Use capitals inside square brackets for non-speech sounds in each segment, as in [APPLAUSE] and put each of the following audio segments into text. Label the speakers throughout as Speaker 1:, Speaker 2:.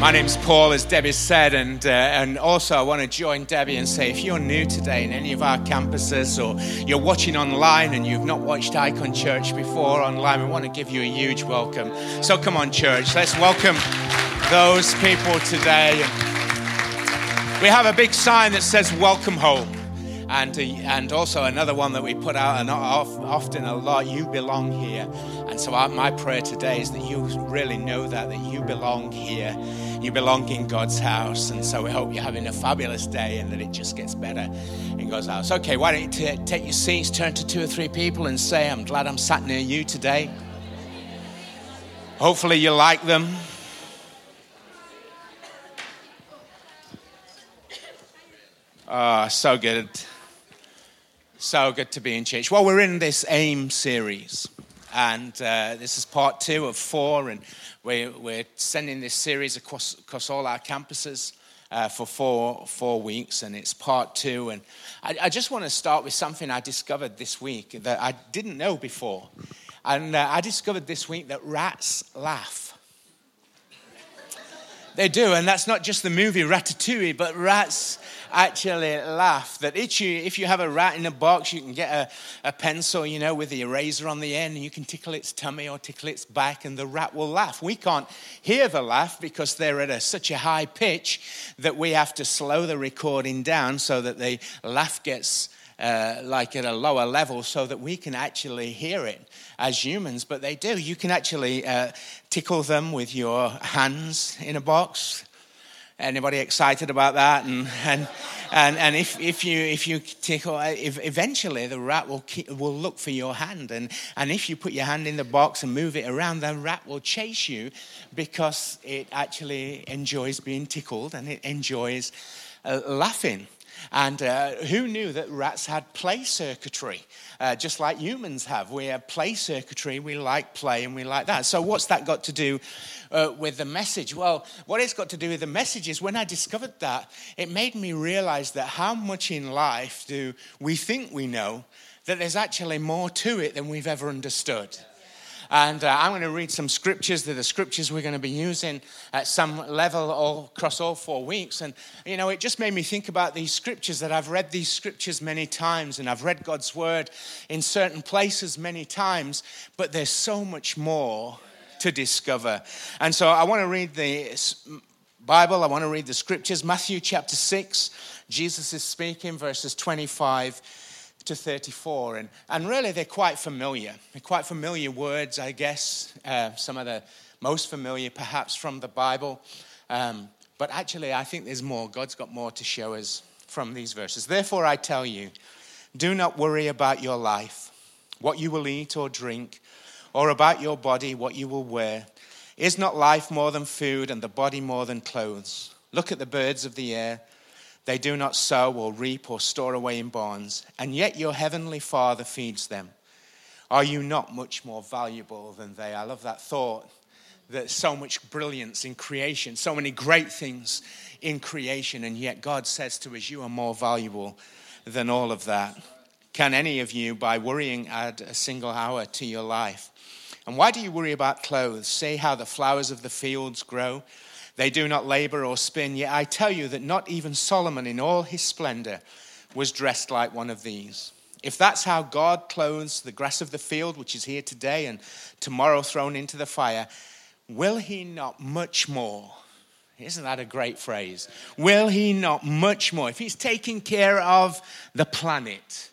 Speaker 1: My name's Paul, as Debbie said, and, uh, and also I want to join Debbie and say if you're new today in any of our campuses or you're watching online and you've not watched Icon Church before online, we want to give you a huge welcome. So come on, church, let's welcome those people today. We have a big sign that says Welcome Home. And, and also another one that we put out and often a lot, you belong here. And so my prayer today is that you really know that, that you belong here. You belong in God's house. And so we hope you're having a fabulous day and that it just gets better in God's house. Okay, why don't you t- take your seats, turn to two or three people and say, I'm glad I'm sat near you today. Hopefully you like them. Ah, oh, so good. So good to be in church. Well, we're in this AIM series, and uh, this is part two of four, and we're, we're sending this series across, across all our campuses uh, for four, four weeks, and it's part two. And I, I, just want to start with something I discovered this week that I didn't know before. And uh, I discovered this week that rats laugh. They do, and that's not just the movie Ratatouille, but rats actually laugh. That if you, if you have a rat in a box, you can get a, a pencil, you know, with the eraser on the end, and you can tickle its tummy or tickle its back, and the rat will laugh. We can't hear the laugh because they're at a, such a high pitch that we have to slow the recording down so that the laugh gets uh, like at a lower level so that we can actually hear it as humans, but they do. You can actually uh, tickle them with your hands in a box. Anybody excited about that? And, and, and, and if, if, you, if you tickle, if eventually the rat will, keep, will look for your hand. And, and if you put your hand in the box and move it around, the rat will chase you because it actually enjoys being tickled and it enjoys uh, laughing. And uh, who knew that rats had play circuitry, uh, just like humans have? We have play circuitry, we like play, and we like that. So, what's that got to do uh, with the message? Well, what it's got to do with the message is when I discovered that, it made me realize that how much in life do we think we know, that there's actually more to it than we've ever understood. And uh, I'm going to read some scriptures. They're the scriptures we're going to be using at some level all across all four weeks. And, you know, it just made me think about these scriptures that I've read these scriptures many times and I've read God's word in certain places many times, but there's so much more to discover. And so I want to read the Bible, I want to read the scriptures. Matthew chapter 6, Jesus is speaking, verses 25 to 34. And, and really, they're quite familiar. They're quite familiar words, I guess. Uh, some of the most familiar, perhaps, from the Bible. Um, but actually, I think there's more. God's got more to show us from these verses. Therefore, I tell you, do not worry about your life, what you will eat or drink, or about your body, what you will wear. Is not life more than food, and the body more than clothes? Look at the birds of the air. They do not sow or reap or store away in barns, and yet your heavenly Father feeds them. Are you not much more valuable than they? I love that thought. There's so much brilliance in creation, so many great things in creation, and yet God says to us, You are more valuable than all of that. Can any of you, by worrying, add a single hour to your life? And why do you worry about clothes? See how the flowers of the fields grow. They do not labor or spin, yet I tell you that not even Solomon in all his splendor was dressed like one of these. If that's how God clothes the grass of the field, which is here today and tomorrow thrown into the fire, will he not much more? Isn't that a great phrase? Will he not much more? If he's taking care of the planet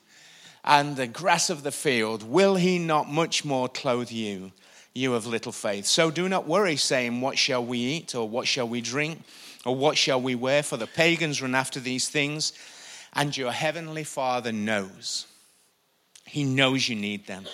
Speaker 1: and the grass of the field, will he not much more clothe you? You of little faith. So do not worry, saying, What shall we eat, or what shall we drink, or what shall we wear? For the pagans run after these things, and your heavenly Father knows. He knows you need them.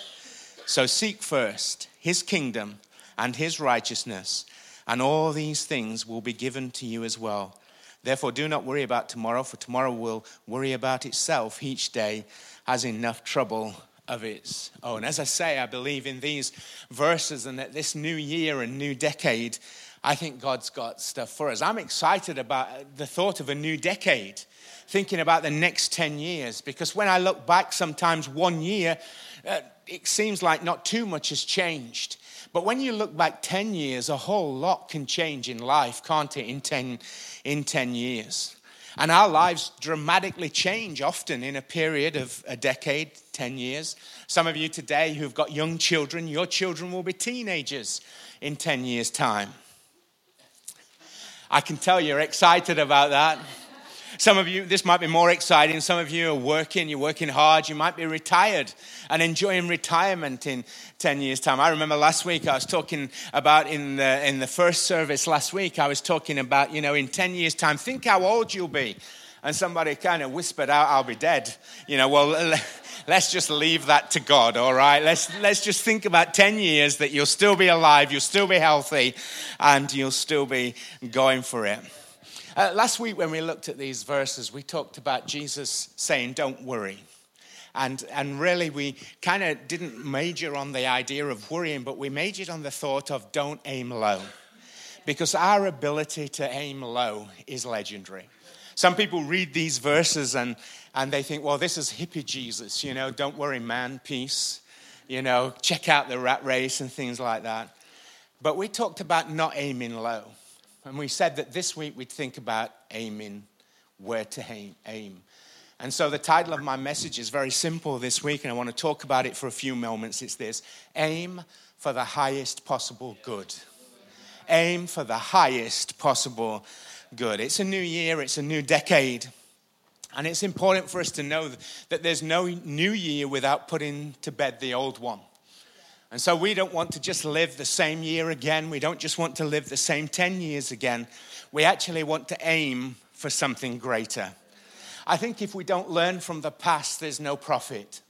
Speaker 1: So seek first his kingdom and his righteousness, and all these things will be given to you as well. Therefore, do not worry about tomorrow, for tomorrow will worry about itself. Each day has enough trouble of its own. As I say, I believe in these verses and that this new year and new decade, I think God's got stuff for us. I'm excited about the thought of a new decade, thinking about the next 10 years, because when I look back, sometimes one year, uh, it seems like not too much has changed. But when you look back 10 years, a whole lot can change in life, can't it, in 10, in 10 years? And our lives dramatically change often in a period of a decade, 10 years. Some of you today who've got young children, your children will be teenagers in 10 years' time. I can tell you're excited about that. Some of you, this might be more exciting. Some of you are working, you're working hard. You might be retired and enjoying retirement in 10 years' time. I remember last week I was talking about in the, in the first service last week, I was talking about, you know, in 10 years' time, think how old you'll be. And somebody kind of whispered out, I'll be dead. You know, well, [LAUGHS] let's just leave that to God, all right? Let's, let's just think about 10 years that you'll still be alive, you'll still be healthy, and you'll still be going for it. Uh, last week, when we looked at these verses, we talked about Jesus saying, Don't worry. And, and really, we kind of didn't major on the idea of worrying, but we majored on the thought of don't aim low. Because our ability to aim low is legendary. Some people read these verses and, and they think, well, this is hippie Jesus, you know, don't worry, man, peace, you know, check out the rat race and things like that. But we talked about not aiming low. And we said that this week we'd think about aiming, where to aim. And so the title of my message is very simple this week, and I want to talk about it for a few moments. It's this Aim for the highest possible good. Aim for the highest possible good. It's a new year, it's a new decade. And it's important for us to know that there's no new year without putting to bed the old one. And so we don't want to just live the same year again. We don't just want to live the same 10 years again. We actually want to aim for something greater. I think if we don't learn from the past, there's no profit.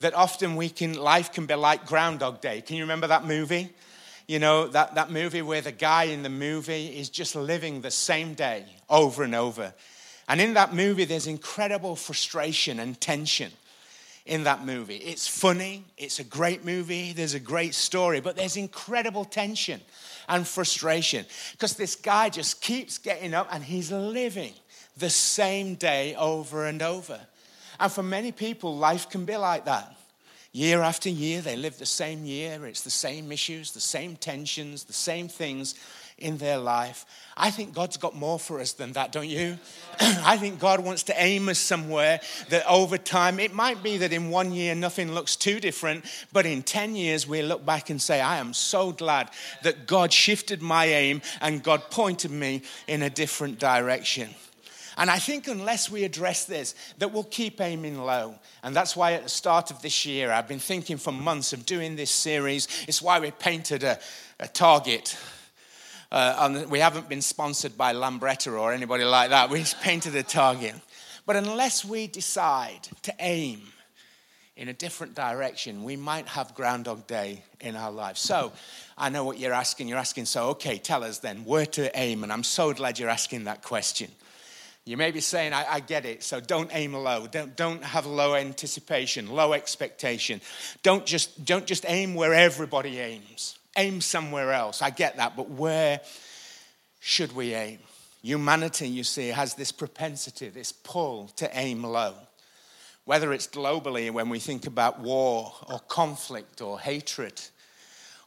Speaker 1: That often we can, life can be like Groundhog Day. Can you remember that movie? You know, that, that movie where the guy in the movie is just living the same day over and over. And in that movie, there's incredible frustration and tension in that movie. It's funny, it's a great movie, there's a great story, but there's incredible tension and frustration because this guy just keeps getting up and he's living the same day over and over. And for many people, life can be like that. Year after year, they live the same year. It's the same issues, the same tensions, the same things in their life. I think God's got more for us than that, don't you? [CLEARS THROAT] I think God wants to aim us somewhere that over time, it might be that in one year nothing looks too different, but in 10 years we look back and say, I am so glad that God shifted my aim and God pointed me in a different direction. And I think unless we address this, that we'll keep aiming low. And that's why at the start of this year, I've been thinking for months of doing this series. It's why we painted a, a target uh, we haven't been sponsored by Lambretta or anybody like that. We just [LAUGHS] painted a target. But unless we decide to aim in a different direction, we might have Groundhog Day in our lives. So I know what you're asking. You're asking, so okay, tell us then where to aim. And I'm so glad you're asking that question. You may be saying, I, I, get it, so don't aim low. Don't, don't have low anticipation, low expectation. Don't just, don't just aim where everybody aims aim somewhere else. I get that, but where should we aim? Humanity, you see, has this propensity, this pull to aim low. Whether it's globally when we think about war or conflict or hatred,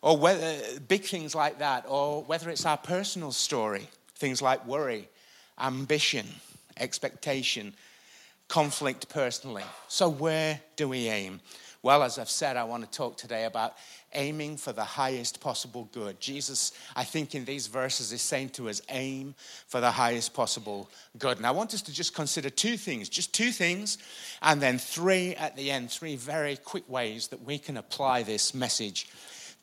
Speaker 1: or whether big things like that, or whether it's our personal story, things like worry, ambition, expectation, conflict personally. So, where do we aim? Well, as I've said, I want to talk today about aiming for the highest possible good. Jesus, I think in these verses, is saying to us, aim for the highest possible good. And I want us to just consider two things, just two things, and then three at the end, three very quick ways that we can apply this message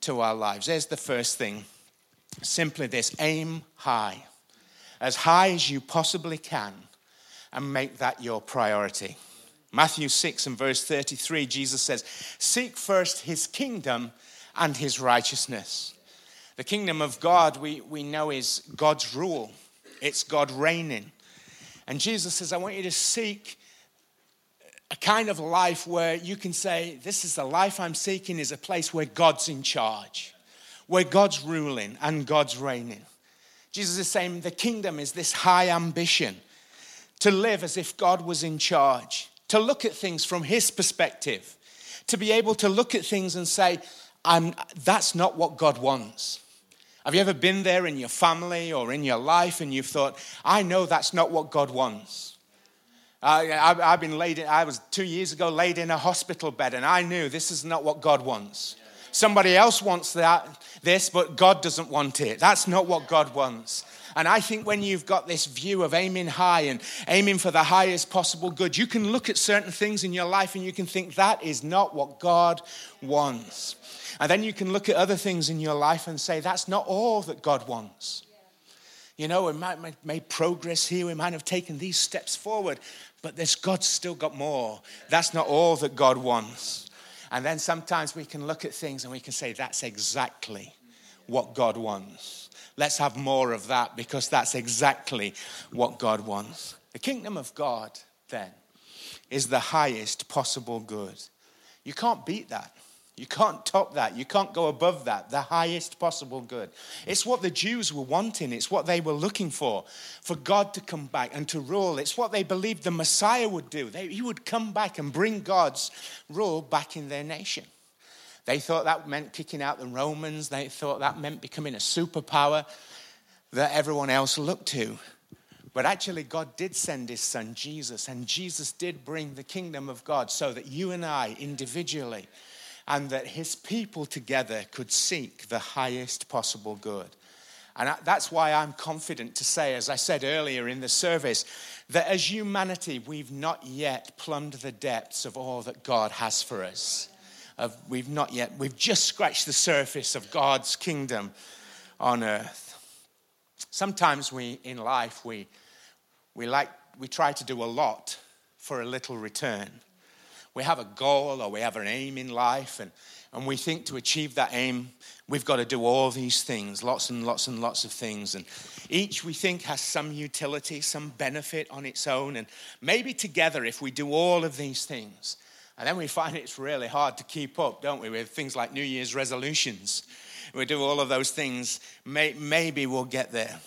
Speaker 1: to our lives. There's the first thing simply this aim high, as high as you possibly can, and make that your priority. Matthew 6 and verse 33, Jesus says, Seek first his kingdom and his righteousness. The kingdom of God, we, we know, is God's rule, it's God reigning. And Jesus says, I want you to seek a kind of life where you can say, This is the life I'm seeking, is a place where God's in charge, where God's ruling and God's reigning. Jesus is saying the kingdom is this high ambition to live as if God was in charge, to look at things from his perspective, to be able to look at things and say, That's not what God wants. Have you ever been there in your family or in your life and you've thought, I know that's not what God wants? I, have been laid in, I was two years ago laid in a hospital bed and I knew this is not what God wants. Somebody else wants that, this, but God doesn't want it. That's not what God wants. And I think when you've got this view of aiming high and aiming for the highest possible good, you can look at certain things in your life and you can think that is not what God wants. And then you can look at other things in your life and say, that's not all that God wants. You know, we might have made progress here, we might have taken these steps forward, but there's God's still got more. That's not all that God wants. And then sometimes we can look at things and we can say, that's exactly what God wants. Let's have more of that because that's exactly what God wants. The kingdom of God, then, is the highest possible good. You can't beat that. You can't top that. You can't go above that. The highest possible good. It's what the Jews were wanting. It's what they were looking for, for God to come back and to rule. It's what they believed the Messiah would do. They, he would come back and bring God's rule back in their nation. They thought that meant kicking out the Romans. They thought that meant becoming a superpower that everyone else looked to. But actually, God did send his son Jesus, and Jesus did bring the kingdom of God so that you and I individually and that his people together could seek the highest possible good. And that's why I'm confident to say, as I said earlier in the service, that as humanity, we've not yet plumbed the depths of all that God has for us. We've not yet, we've just scratched the surface of God's kingdom on earth. Sometimes we, in life, we, we, like, we try to do a lot for a little return we have a goal or we have an aim in life, and, and we think to achieve that aim, we've got to do all these things, lots and lots and lots of things. And each we think has some utility, some benefit on its own. And maybe together, if we do all of these things, and then we find it's really hard to keep up, don't we, with things like New Year's resolutions. We do all of those things, may, maybe we'll get there.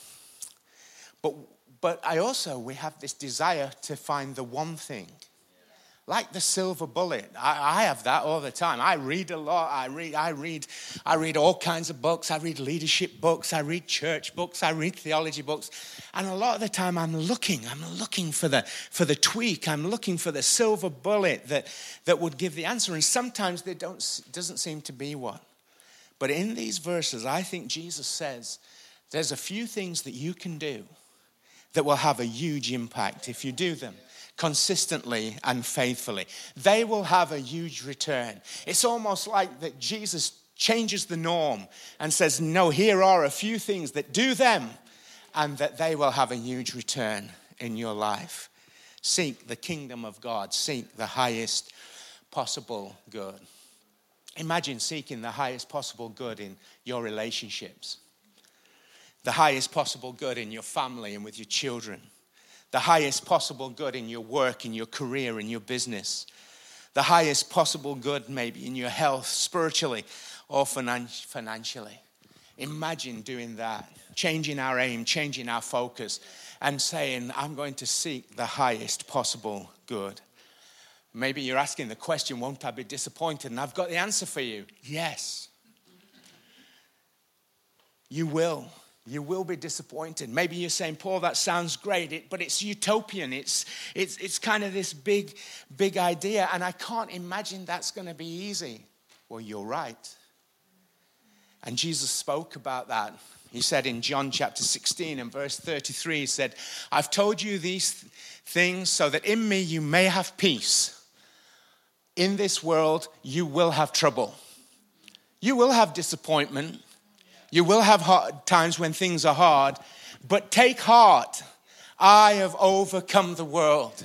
Speaker 1: But, but I also, we have this desire to find the one thing like the silver bullet. I, I, have that all the time. I read a lot. I read, I read, I read all kinds of books. I read leadership books. I read church books. I read theology books. And a lot of the time I'm looking, I'm looking for the for the tweak. I'm looking for the silver bullet that, that would give the answer. And sometimes there don't doesn't seem to be one. But in these verses, I think Jesus says there's a few things that you can do that will have a huge impact if you do them consistently and faithfully. They will have a huge return. It's almost like that Jesus changes the norm and says, No, here are a few things that do them, and that they will have a huge return in your life. Seek the kingdom of God, seek the highest possible good. Imagine seeking the highest possible good in your relationships, the highest possible good in your family and with your children the highest possible good in your work, in your career, in your business, the highest possible good maybe in your health, spiritually or financially. Imagine doing that, changing our aim, changing our focus, and saying, I'm going to seek the highest possible good. Maybe you're asking the question, won't I be disappointed? And I've got the answer for you yes. You will. You will be disappointed. Maybe you're saying, Paul, that sounds great, but it's utopian. It's, it's, it's kind of this big, big idea, and I can't imagine that's going to be easy. Well, you're right. And Jesus spoke about that. He said in John chapter 16 and verse 33, He said, I've told you these things so that in me you may have peace. In this world, you will have trouble. You will have disappointment. You will have hard times when things are hard, but take heart. I have overcome the world.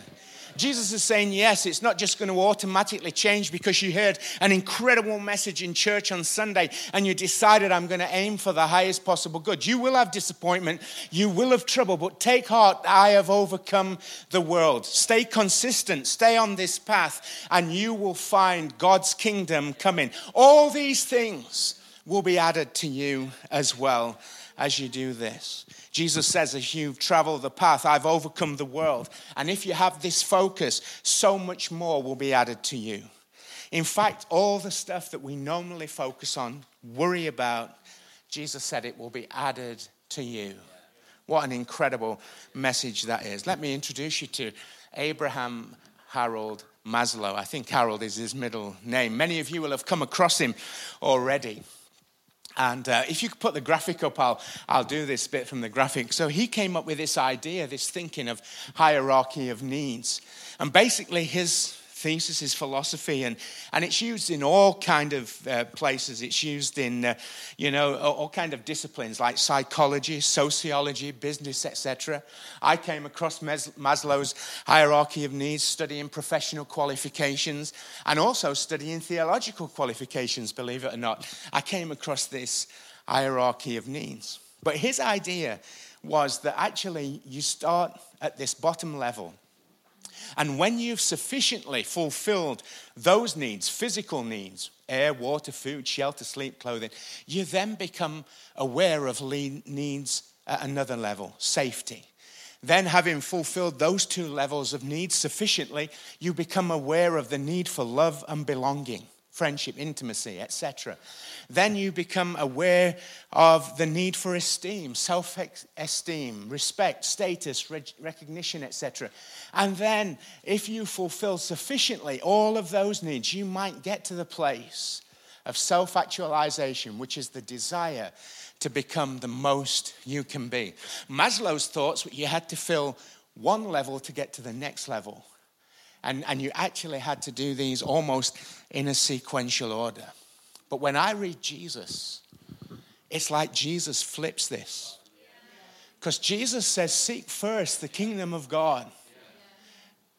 Speaker 1: Jesus is saying, yes, it's not just going to automatically change because you heard an incredible message in church on Sunday and you decided, I'm going to aim for the highest possible good. You will have disappointment, you will have trouble, but take heart, I have overcome the world. Stay consistent, stay on this path, and you will find God's kingdom coming. All these things will be added to you as well as you do this. Jesus says, as you've traveled the path, I've overcome the world. And if you have this focus, so much more will be added to you. In fact, all the stuff that we normally focus on, worry about, Jesus said it will be added to you. What an incredible message that is. Let me introduce you to Abraham Harold Maslow. I think Harold is his middle name. Many of you will have come across him already. And uh, if you could put the graphic up, I'll, I'll do this bit from the graphic. So he came up with this idea, this thinking of hierarchy of needs. And basically, his thesis, his philosophy, and, and it's used in all kind of uh, places. It's used in, uh, you know, all, all, kind of disciplines like psychology, sociology, business, etc. I came across Maslow's hierarchy of needs studying professional qualifications and also studying theological qualifications, believe it or not. I came across this hierarchy of needs. But his idea was that actually you start at this bottom level and when you've sufficiently fulfilled those needs, physical needs, air, water, food, shelter, sleep, clothing, you then become aware of needs at another level safety. Then, having fulfilled those two levels of needs sufficiently, you become aware of the need for love and belonging friendship, intimacy, etc. Then you become aware of the need for esteem, self esteem, respect, status, recognition, etc. And then, if you fulfill sufficiently all of those needs, you might get to the place of self actualization, which is the desire to become the most you can be. Maslow's thoughts you had to fill one level to get to the next level. And, and you actually had to do these almost in a sequential order. But when I read Jesus, it's like Jesus flips this. Because Jesus says, Seek first the kingdom of God.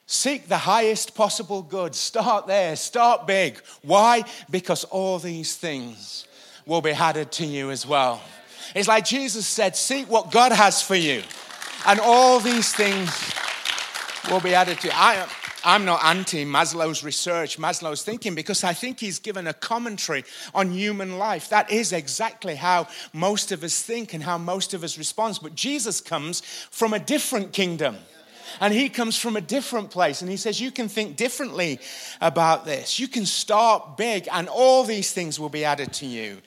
Speaker 1: Seek the highest possible good. Start there. Start big. Why? Because all these things will be added to you as well. It's like Jesus said, Seek what God has for you, and all these things will be added to you. I, I'm not anti Maslow's research, Maslow's thinking, because I think he's given a commentary on human life. That is exactly how most of us think and how most of us respond. But Jesus comes from a different kingdom. And he comes from a different place. And he says, You can think differently about this. You can start big, and all these things will be added to you.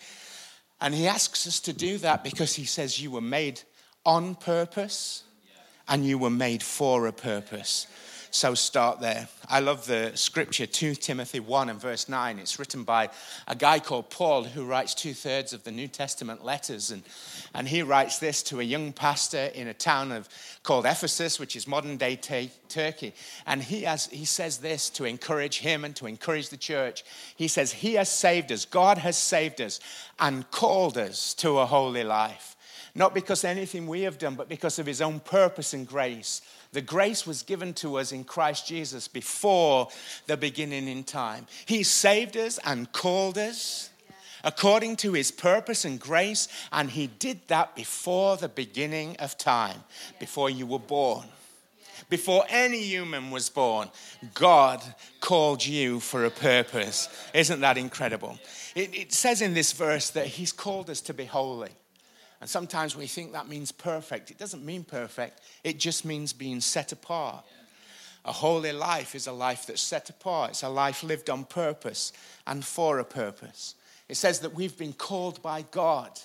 Speaker 1: And he asks us to do that because he says, You were made on purpose and you were made for a purpose. So start there. I love the scripture, 2 Timothy 1 and verse 9. It's written by a guy called Paul who writes two thirds of the New Testament letters. And, and he writes this to a young pastor in a town of, called Ephesus, which is modern day t- Turkey. And he, has, he says this to encourage him and to encourage the church. He says, He has saved us, God has saved us, and called us to a holy life. Not because anything we have done, but because of his own purpose and grace the grace was given to us in Christ Jesus before the beginning in time. He saved us and called us according to his purpose and grace, and he did that before the beginning of time, before you were born. Before any human was born, God called you for a purpose. Isn't that incredible? It, it says in this verse that he's called us to be holy. And sometimes we think that means perfect. It doesn't mean perfect, it just means being set apart. A holy life is a life that's set apart, it's a life lived on purpose and for a purpose. It says that we've been called by God.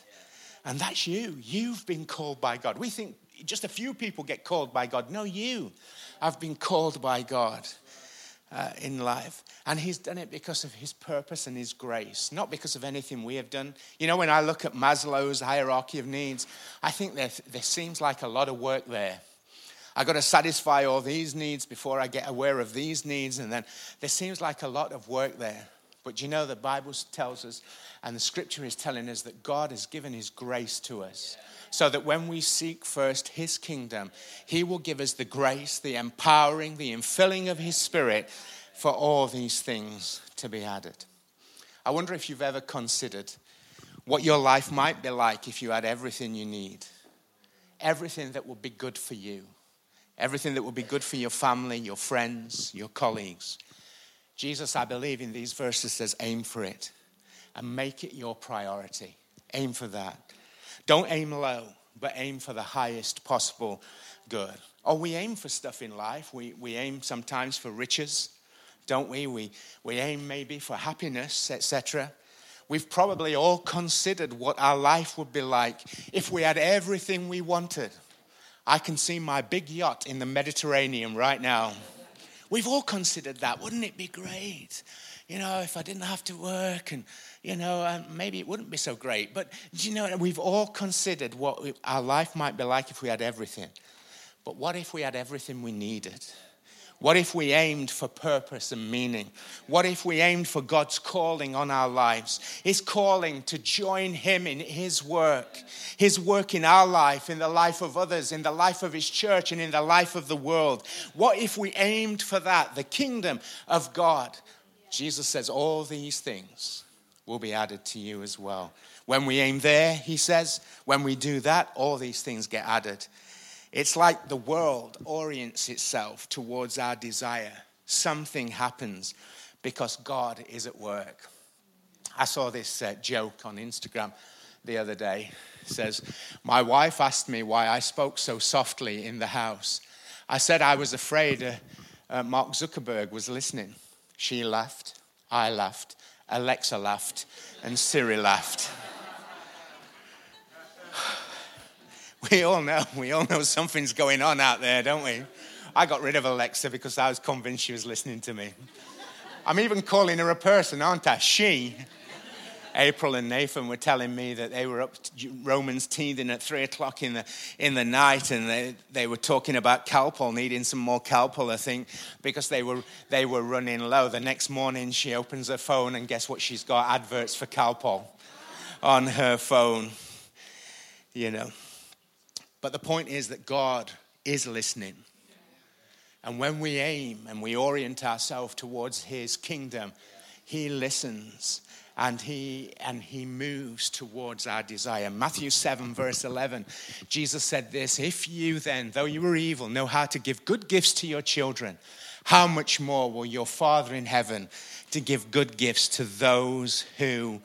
Speaker 1: And that's you. You've been called by God. We think just a few people get called by God. No, you have been called by God uh, in life. And he's done it because of his purpose and his grace, not because of anything we have done. You know, when I look at Maslow's hierarchy of needs, I think there, there seems like a lot of work there. I've got to satisfy all these needs before I get aware of these needs. And then there seems like a lot of work there. But you know, the Bible tells us, and the scripture is telling us that God has given his grace to us. So that when we seek first his kingdom, he will give us the grace, the empowering, the infilling of his spirit for all these things to be added. I wonder if you've ever considered what your life might be like if you had everything you need, everything that would be good for you, everything that would be good for your family, your friends, your colleagues. Jesus, I believe, in these verses says, aim for it and make it your priority. Aim for that. Don't aim low, but aim for the highest possible good. Or we aim for stuff in life. We, we aim sometimes for riches, don't we? We, we aim maybe for happiness, etc. We've probably all considered what our life would be like if we had everything we wanted. I can see my big yacht in the Mediterranean right now. We've all considered that. Wouldn't it be great? You know, if I didn't have to work and, you know, um, maybe it wouldn't be so great. But, you know, we've all considered what our life might be like if we had everything. But what if we had everything we needed? What if we aimed for purpose and meaning? What if we aimed for God's calling on our lives? His calling to join Him in His work, His work in our life, in the life of others, in the life of His church, and in the life of the world. What if we aimed for that, the kingdom of God? Jesus says, All these things will be added to you as well. When we aim there, He says, when we do that, all these things get added. It's like the world orients itself towards our desire. Something happens because God is at work. I saw this uh, joke on Instagram the other day. It says, My wife asked me why I spoke so softly in the house. I said I was afraid uh, uh, Mark Zuckerberg was listening. She laughed, I laughed, Alexa laughed, and Siri laughed. We all know, we all know something's going on out there, don't we? I got rid of Alexa because I was convinced she was listening to me. I'm even calling her a person, aren't I? She. April and Nathan were telling me that they were up Romans teething at three o'clock in the in the night, and they, they were talking about Calpol, needing some more Calpol, I think, because they were they were running low. The next morning, she opens her phone, and guess what? She's got adverts for Calpol on her phone. You know. But the point is that God is listening. And when we aim and we orient ourselves towards his kingdom, he listens and he and he moves towards our desire. Matthew 7 verse 11. Jesus said this, if you then, though you were evil, know how to give good gifts to your children, how much more will your Father in heaven to give good gifts to those who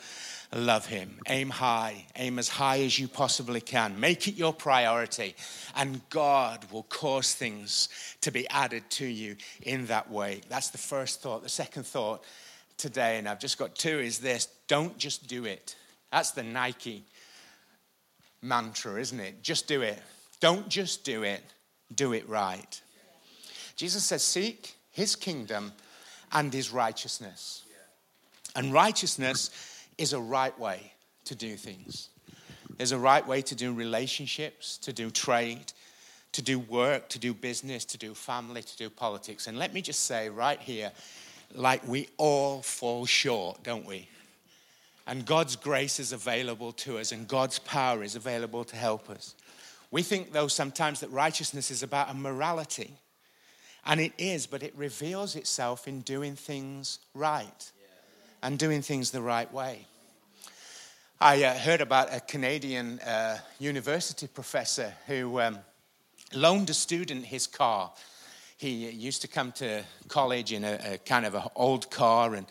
Speaker 1: love Him. Aim high, aim as high as you possibly can. Make it your priority, and God will cause things to be added to you in that way. That's the first thought. The second thought today, and I've just got two, is this don't just do it. That's the Nike mantra, isn't it? Just do it. Don't just do it, do it right. Jesus says, Seek his kingdom and his righteousness. And righteousness is a right way to do things. There's a right way to do relationships, to do trade, to do work, to do business, to do family, to do politics. And let me just say right here, like we all fall short, don't we? And God's grace is available to us, and God's power is available to help us. We think, though, sometimes that righteousness is about a morality. And it is, but it reveals itself in doing things right and doing things the right way. I uh, heard about a Canadian uh, university professor who um, loaned a student his car. He used to come to college in a, a kind of an old car, and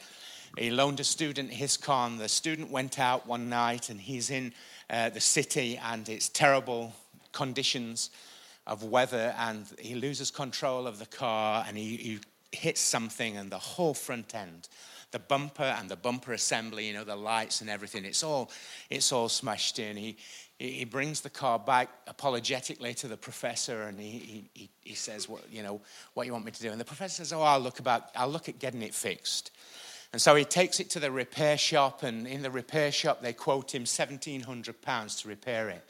Speaker 1: he loaned a student his car. And the student went out one night, and he's in uh, the city, and it's terrible conditions of weather, and he loses control of the car, and he, he hits something, and the whole front end the bumper and the bumper assembly, you know, the lights and everything. It's all, it's all smashed in. He, he brings the car back apologetically to the professor and he, he, he says, what, you know, what you want me to do? And the professor says, oh, I'll look, about, I'll look at getting it fixed. And so he takes it to the repair shop, and in the repair shop, they quote him £1,700 to repair it.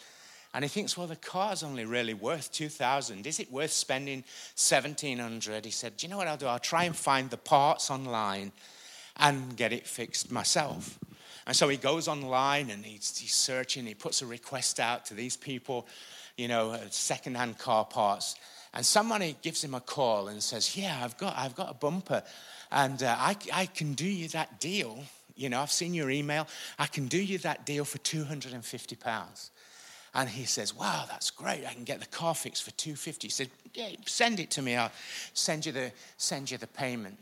Speaker 1: And he thinks, well, the car's only really worth 2000 Is it worth spending 1700 He said, do you know what I'll do? I'll try and find the parts online and get it fixed myself. And so he goes online and he's, he's searching, he puts a request out to these people, you know, secondhand car parts. And somebody gives him a call and says, Yeah, I've got, I've got a bumper and uh, I, I can do you that deal. You know, I've seen your email. I can do you that deal for 250 pounds. And he says, Wow, that's great. I can get the car fixed for 250. He said, Yeah, send it to me. I'll send you the, send you the payment.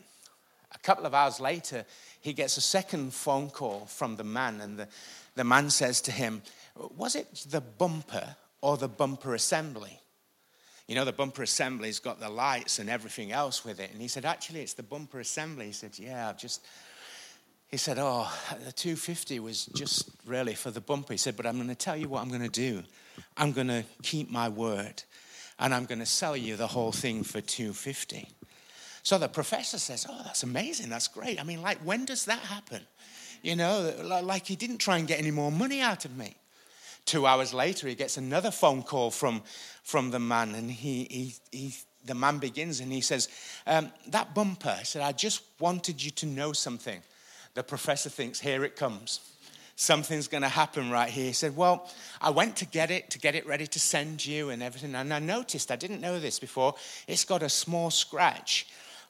Speaker 1: A couple of hours later, he gets a second phone call from the man, and the, the man says to him, Was it the bumper or the bumper assembly? You know, the bumper assembly's got the lights and everything else with it. And he said, Actually, it's the bumper assembly. He said, Yeah, I've just. He said, Oh, the 250 was just really for the bumper. He said, But I'm going to tell you what I'm going to do. I'm going to keep my word and I'm going to sell you the whole thing for 250. So the professor says, Oh, that's amazing. That's great. I mean, like, when does that happen? You know, like he didn't try and get any more money out of me. Two hours later, he gets another phone call from, from the man, and he, he, he the man begins and he says, um, That bumper, I said, I just wanted you to know something. The professor thinks, Here it comes. Something's going to happen right here. He said, Well, I went to get it, to get it ready to send you and everything. And I noticed, I didn't know this before, it's got a small scratch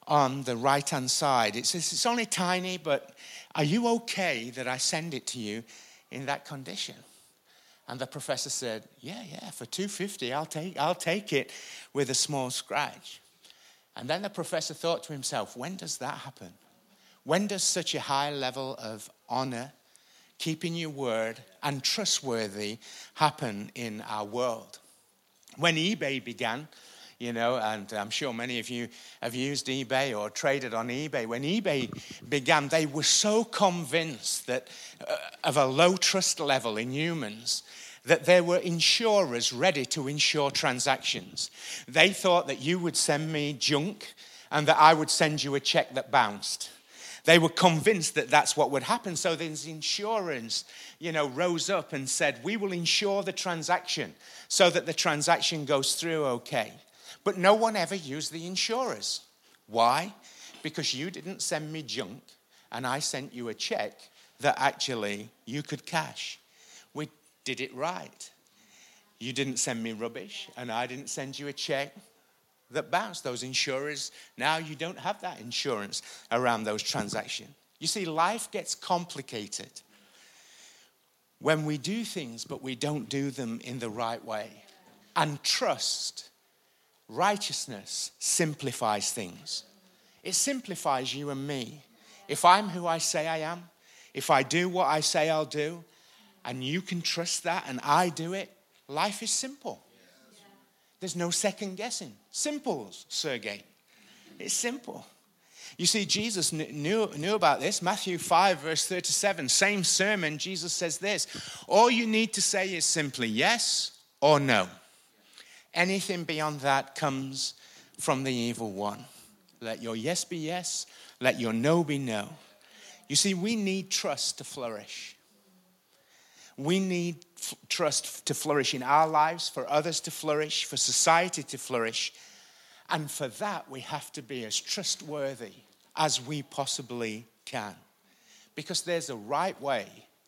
Speaker 1: on the right hand side. It says it's only tiny, but are you okay that I send it to you in that condition? And the professor said, Yeah, yeah, for 250, I'll take, I'll take it with a small scratch. And then the professor thought to himself, When does that happen? When does such a high level of honor, keeping your word, and trustworthy happen in our world? When eBay began, you know, and I'm sure many of you have used eBay or traded on eBay. When eBay began, they were so convinced that uh, of a low trust level in humans that there were insurers ready to insure transactions. They thought that you would send me junk and that I would send you a check that bounced. They were convinced that that's what would happen. So these insurance, you know, rose up and said, "We will insure the transaction so that the transaction goes through okay." But no one ever used the insurers. Why? Because you didn't send me junk and I sent you a check that actually you could cash. We did it right. You didn't send me rubbish and I didn't send you a check that bounced. Those insurers, now you don't have that insurance around those transactions. You see, life gets complicated when we do things, but we don't do them in the right way. And trust Righteousness simplifies things. It simplifies you and me. If I'm who I say I am, if I do what I say I'll do, and you can trust that and I do it, life is simple. There's no second guessing. Simple, Sergey. It's simple. You see, Jesus knew, knew about this. Matthew 5, verse 37, same sermon, Jesus says this All you need to say is simply yes or no. Anything beyond that comes from the evil one. Let your yes be yes, let your no be no. You see, we need trust to flourish. We need f- trust to flourish in our lives, for others to flourish, for society to flourish. And for that, we have to be as trustworthy as we possibly can. Because there's a right way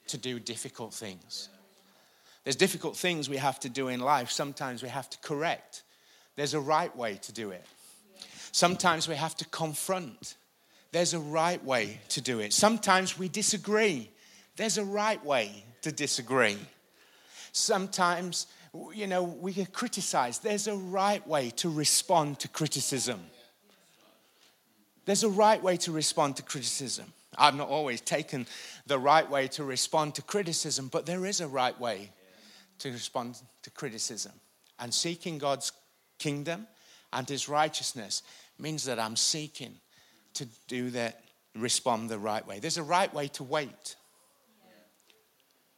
Speaker 1: to do difficult things. There's difficult things we have to do in life. Sometimes we have to correct. There's a right way to do it. Sometimes we have to confront. There's a right way to do it. Sometimes we disagree. There's a right way to disagree. Sometimes, you know, we get criticized. There's a right way to respond to criticism. There's a right way to respond to criticism. I've not always taken the right way to respond to criticism, but there is a right way to respond to criticism. And seeking God's kingdom and his righteousness means that I'm seeking to do that, respond the right way. There's a right way to wait.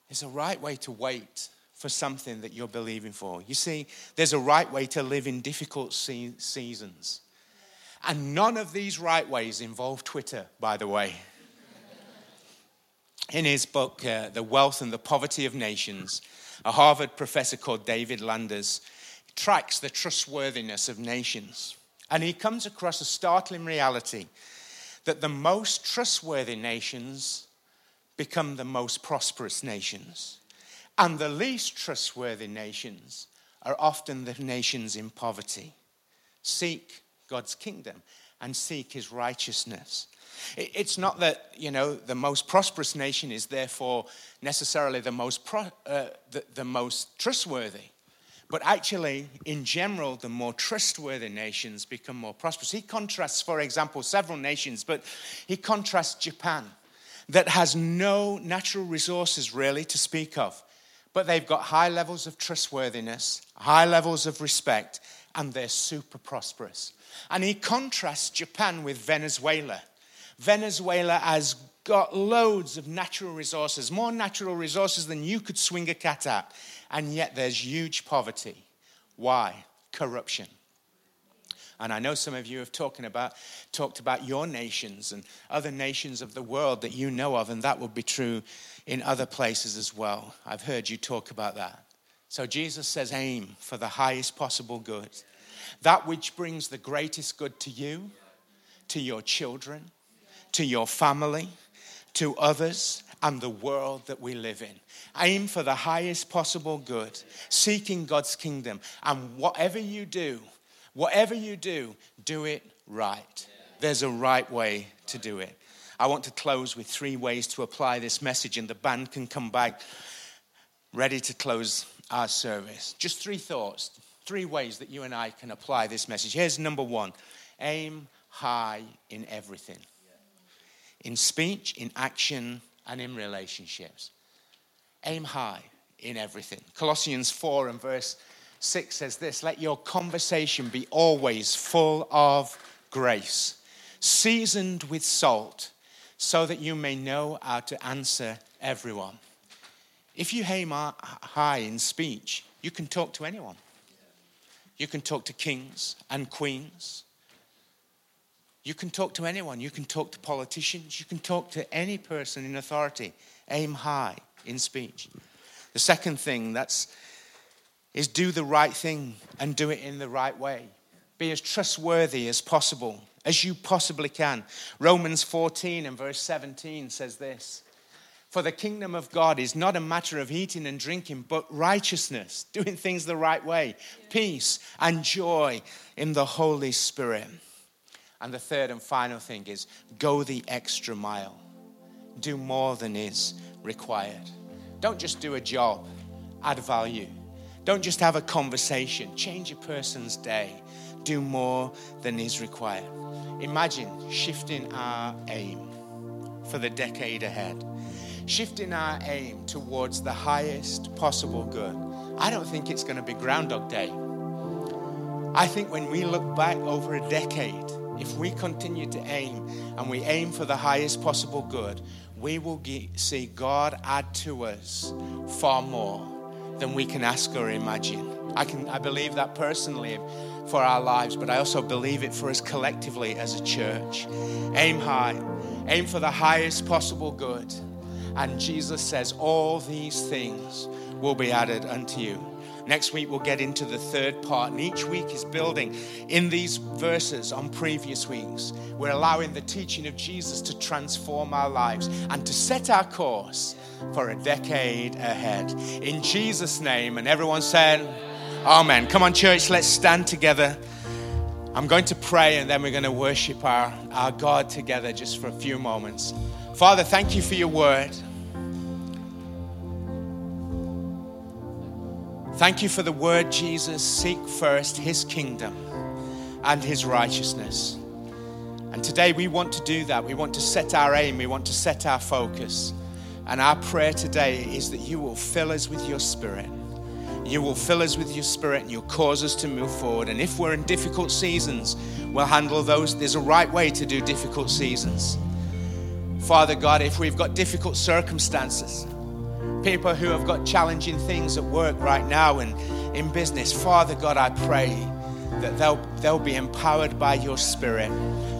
Speaker 1: There's a right way to wait for something that you're believing for. You see, there's a right way to live in difficult se- seasons. And none of these right ways involve Twitter, by the way. In his book, uh, The Wealth and the Poverty of Nations, a Harvard professor called David Landes tracks the trustworthiness of nations. And he comes across a startling reality that the most trustworthy nations become the most prosperous nations, and the least trustworthy nations are often the nations in poverty. Seek God's kingdom and seek his righteousness. It's not that, you know, the most prosperous nation is therefore necessarily the most, pro, uh, the, the most trustworthy. But actually, in general, the more trustworthy nations become more prosperous. He contrasts, for example, several nations, but he contrasts Japan, that has no natural resources really to speak of. But they've got high levels of trustworthiness, high levels of respect, and they're super prosperous. And he contrasts Japan with Venezuela. Venezuela has got loads of natural resources, more natural resources than you could swing a cat at and yet there's huge poverty. Why? Corruption. And I know some of you have talking about, talked about your nations and other nations of the world that you know of, and that would be true in other places as well. I've heard you talk about that. So Jesus says, aim for the highest possible good. That which brings the greatest good to you, to your children, to your family, to others, and the world that we live in. Aim for the highest possible good, seeking God's kingdom. And whatever you do, whatever you do, do it right. There's a right way to do it. I want to close with three ways to apply this message, and the band can come back ready to close our service. Just three thoughts, three ways that you and I can apply this message. Here's number one aim high in everything in speech, in action, and in relationships. Aim high in everything. Colossians 4 and verse 6 says this Let your conversation be always full of grace, seasoned with salt, so that you may know how to answer everyone. If you aim high in speech, you can talk to anyone. You can talk to kings and queens. You can talk to anyone. You can talk to politicians. You can talk to any person in authority. Aim high in speech. The second thing that's is do the right thing and do it in the right way. Be as trustworthy as possible, as you possibly can. Romans 14 and verse 17 says this For the kingdom of God is not a matter of eating and drinking, but righteousness, [LAUGHS] doing things the right way, peace and joy in the Holy Spirit. And the third and final thing is go the extra mile, do more than is required. Don't just do a job, add value. Don't just have a conversation, change a person's day. Do more than is required. Imagine shifting our aim for the decade ahead, shifting our aim towards the highest possible good. I don't think it's going to be Groundhog Day. I think when we look back over a decade, if we continue to aim and we aim for the highest possible good, we will get, see God add to us far more than we can ask or imagine. I can I believe that personally for our lives, but I also believe it for us collectively as a church. Aim high, aim for the highest possible good. And Jesus says, All these things will be added unto you. Next week, we'll get into the third part, and each week is building in these verses on previous weeks. We're allowing the teaching of Jesus to transform our lives and to set our course for a decade ahead. In Jesus' name, and everyone said, Amen. Come on, church, let's stand together. I'm going to pray and then we're going to worship our, our God together just for a few moments. Father, thank you for your word. Thank you for the word, Jesus. Seek first his kingdom and his righteousness. And today we want to do that. We want to set our aim, we want to set our focus. And our prayer today is that you will fill us with your spirit. You will fill us with your spirit and you'll cause us to move forward. And if we're in difficult seasons, we'll handle those. There's a right way to do difficult seasons. Father God, if we've got difficult circumstances, people who have got challenging things at work right now and in business. Father God, I pray that they'll, they'll be empowered by your Spirit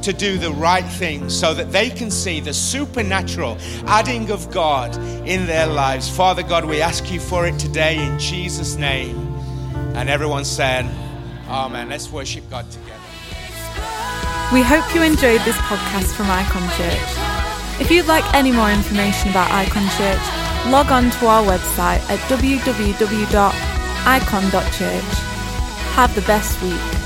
Speaker 1: to do the right thing so that they can see the supernatural adding of God in their lives. Father God, we ask you for it today in Jesus' name. And everyone said, Amen. Let's worship God together.
Speaker 2: We hope you enjoyed this podcast from Icon Church. If you'd like any more information about Icon Church, log on to our website at www.icon.church. Have the best week.